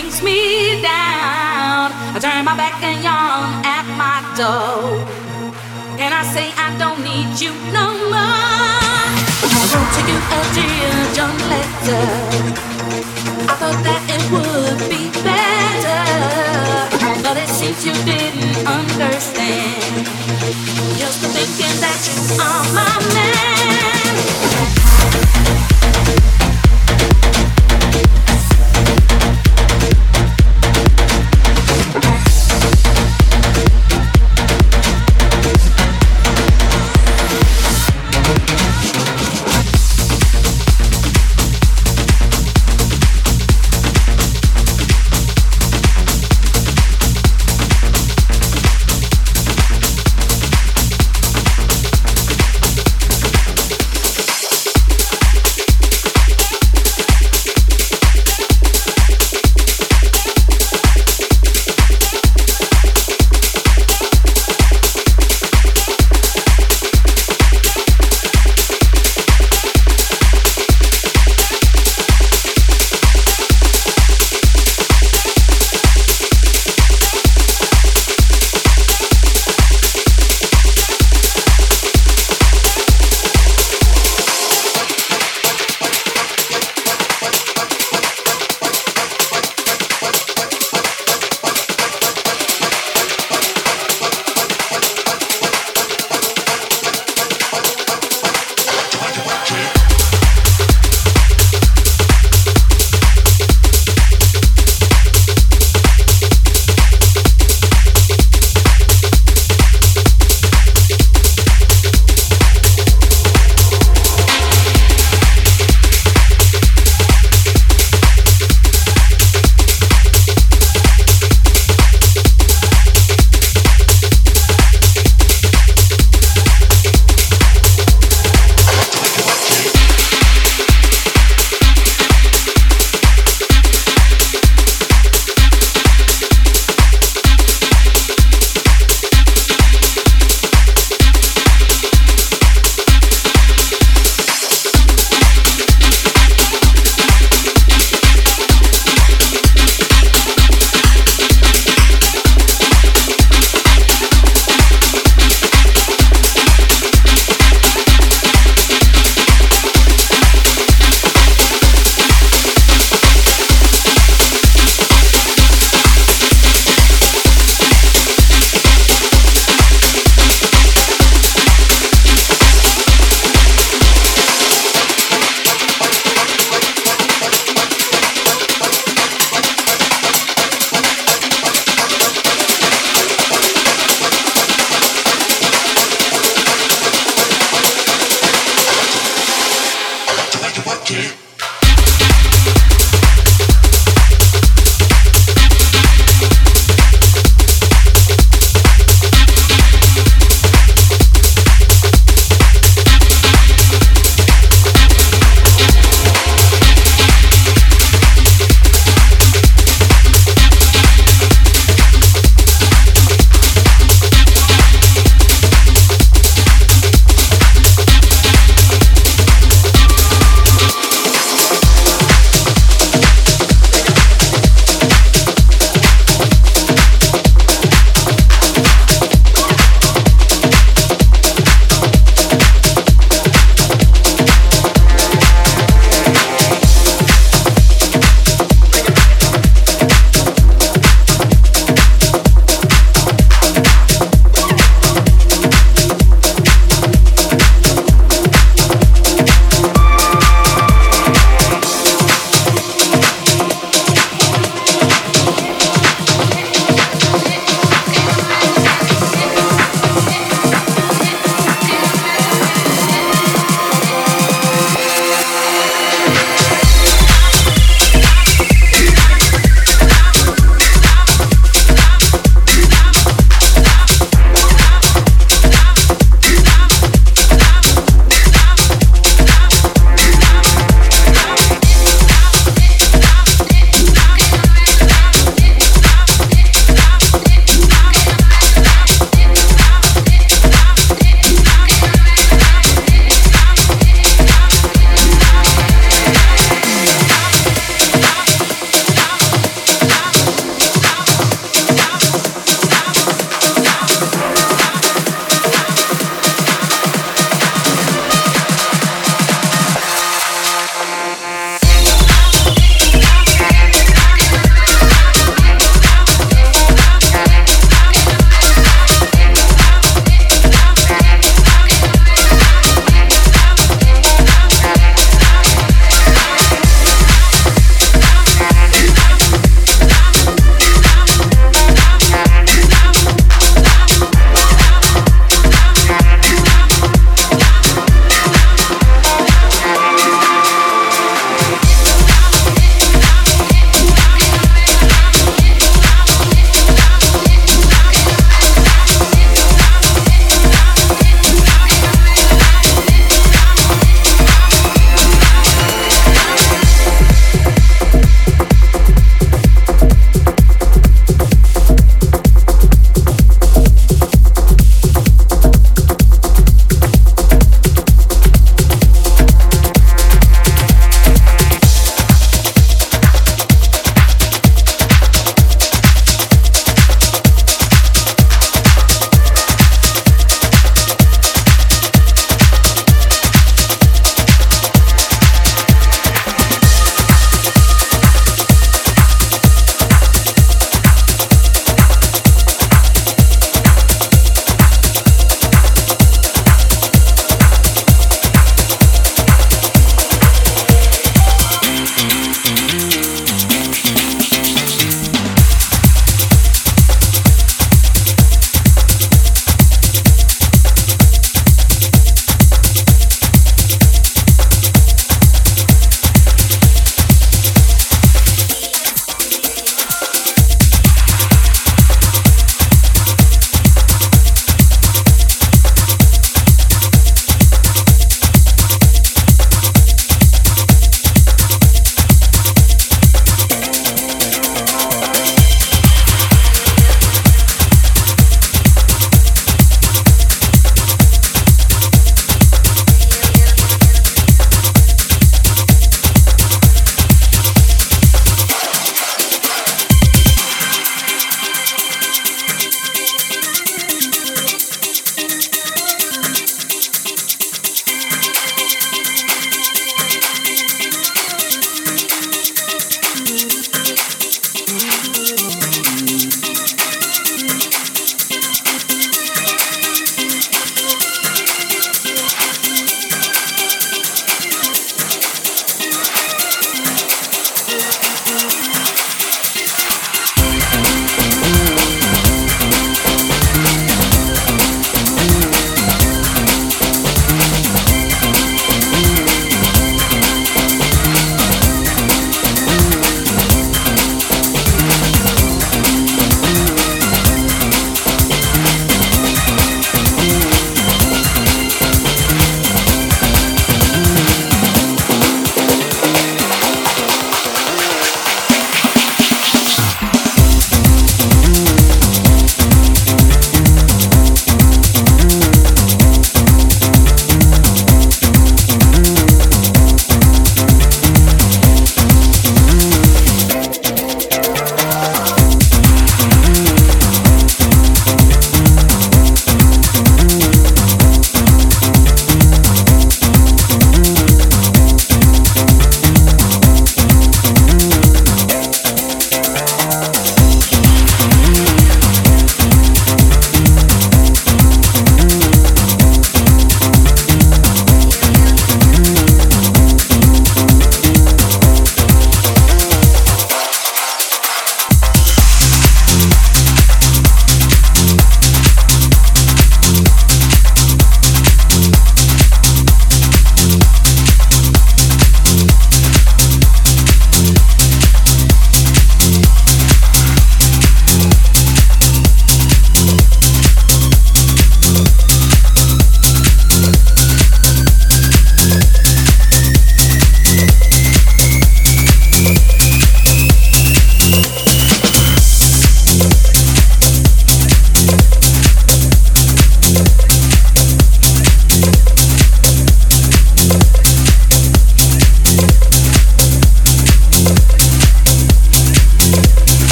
brings me down. I turn my back and yawn at my door. and I say I don't need you no more? I wrote to you a dear John letter. I thought that it would be better, but it seems you didn't understand. Just thinking that you are my man.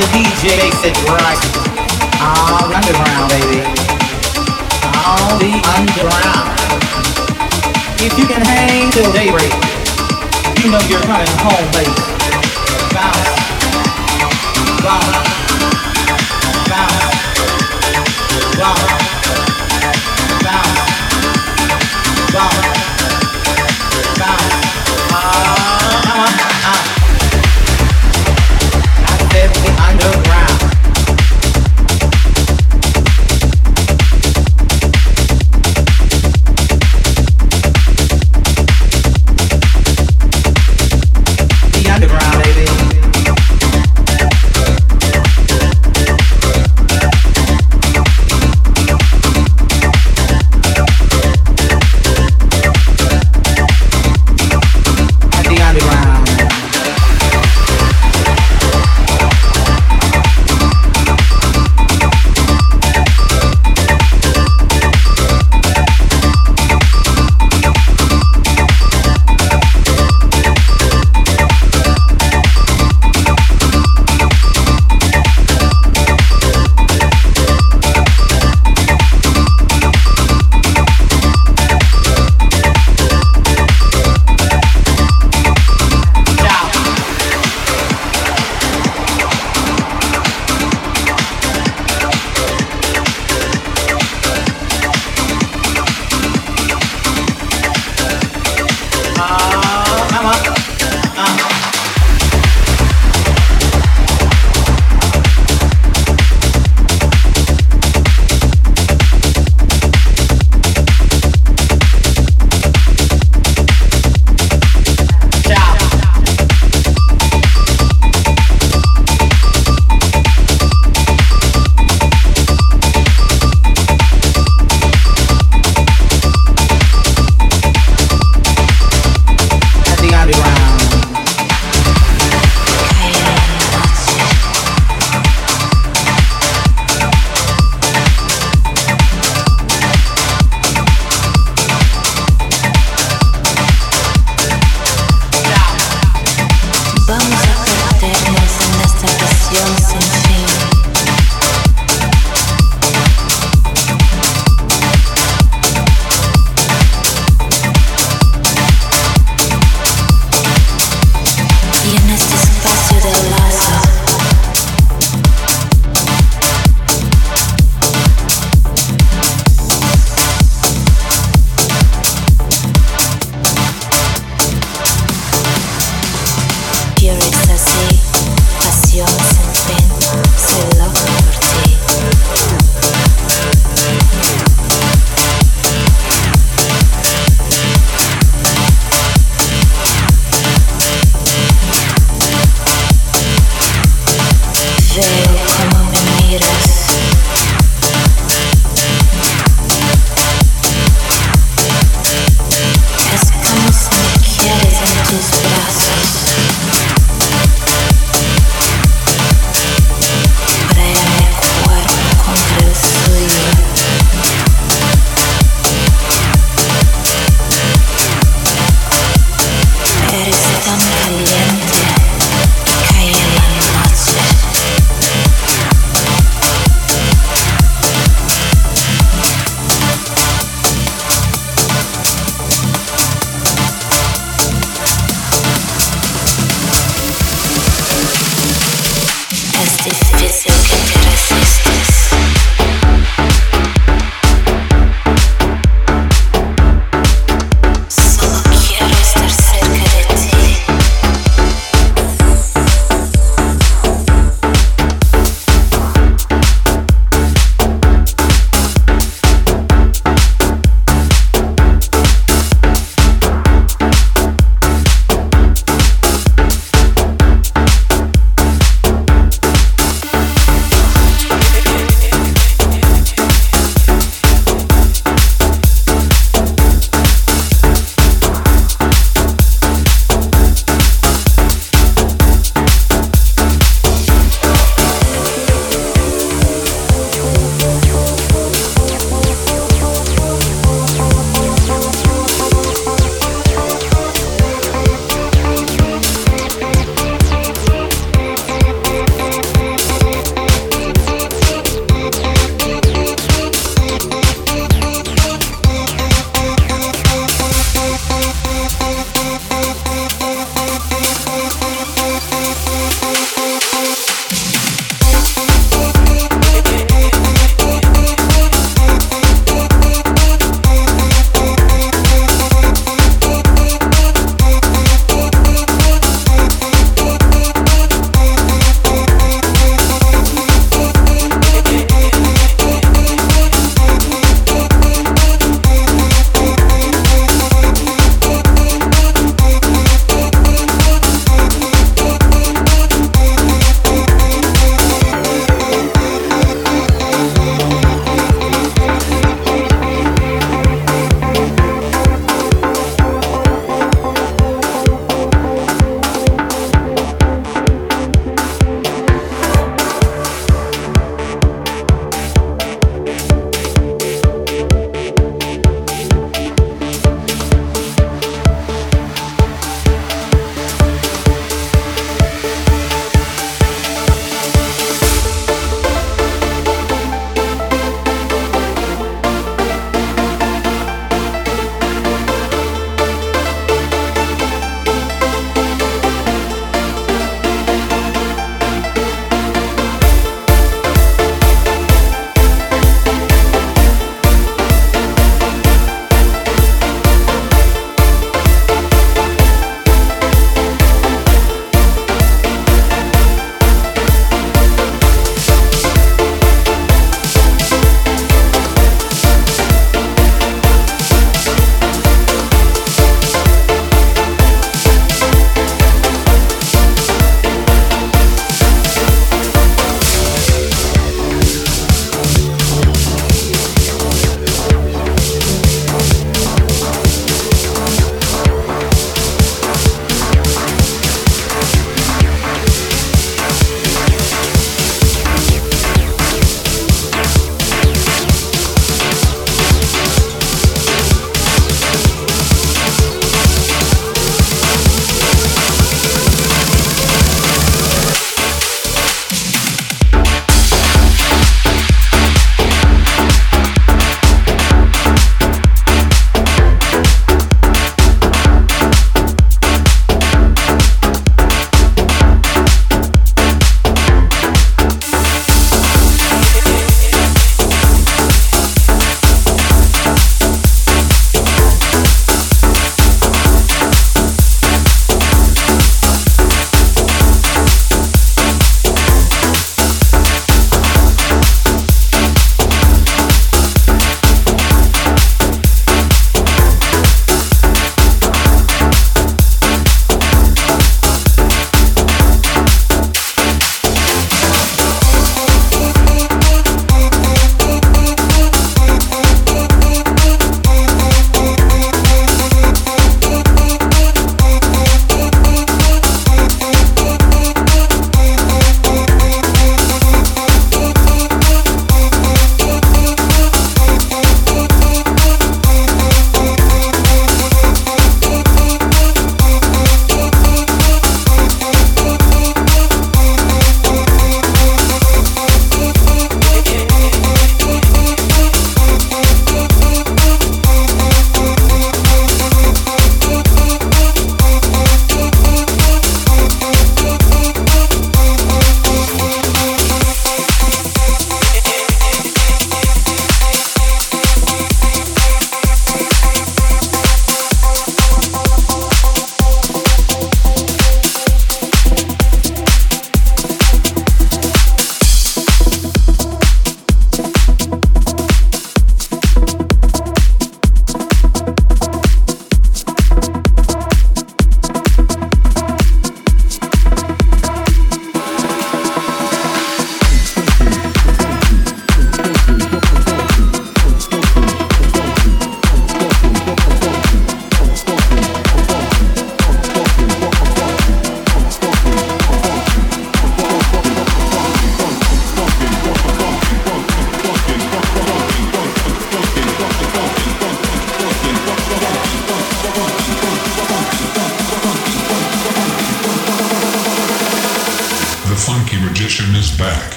the DJ makes it right. All underground, baby. All the underground. If you can hang till daybreak, you know you're coming home, baby. Bounce, bounce, bounce, bounce, bounce, bounce, bounce.